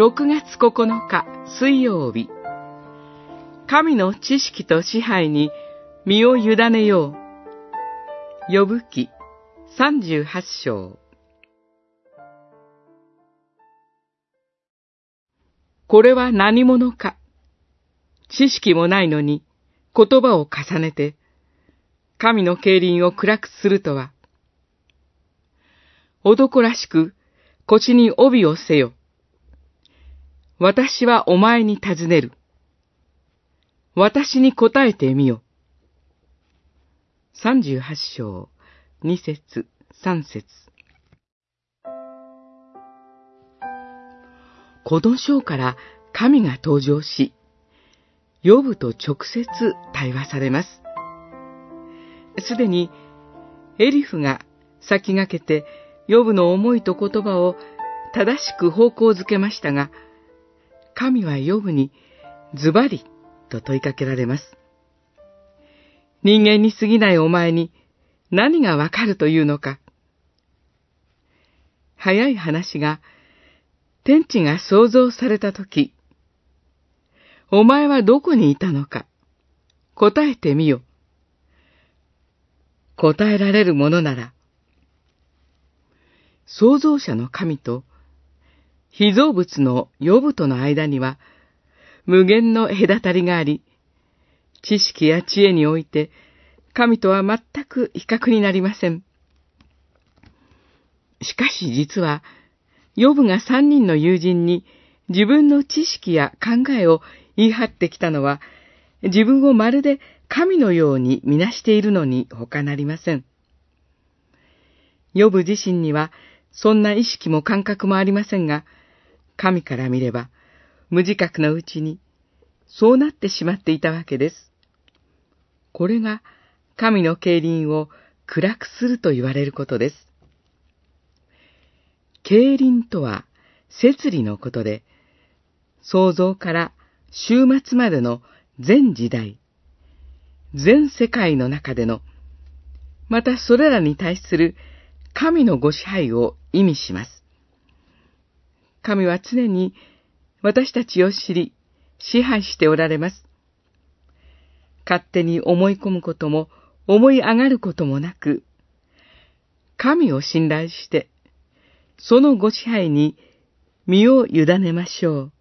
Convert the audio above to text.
6月9日水曜日神の知識と支配に身を委ねよう。呼ぶ記38章これは何者か知識もないのに言葉を重ねて神の競輪を暗くするとは男らしく腰に帯をせよ。私はお前に尋ねる。私に答えてみよ。三十八章、二節、三節。この章から神が登場し、呼ぶと直接対話されます。すでにエリフが先駆けて呼ぶの思いと言葉を正しく方向づけましたが、神は呼ぶにズバリと問いかけられます。人間に過ぎないお前に何がわかるというのか。早い話が、天地が創造されたとき、お前はどこにいたのか、答えてみよ。答えられるものなら、創造者の神と被造物の呼ぶとの間には無限の隔たりがあり、知識や知恵において神とは全く比較になりません。しかし実は、ヨブが三人の友人に自分の知識や考えを言い張ってきたのは、自分をまるで神のようにみなしているのに他なりません。ヨブ自身にはそんな意識も感覚もありませんが、神から見れば、無自覚のうちに、そうなってしまっていたわけです。これが、神の競輪を暗くすると言われることです。競輪とは、摂理のことで、創造から終末までの全時代、全世界の中での、またそれらに対する神のご支配を意味します。神は常に私たちを知り、支配しておられます。勝手に思い込むことも、思い上がることもなく、神を信頼して、そのご支配に身を委ねましょう。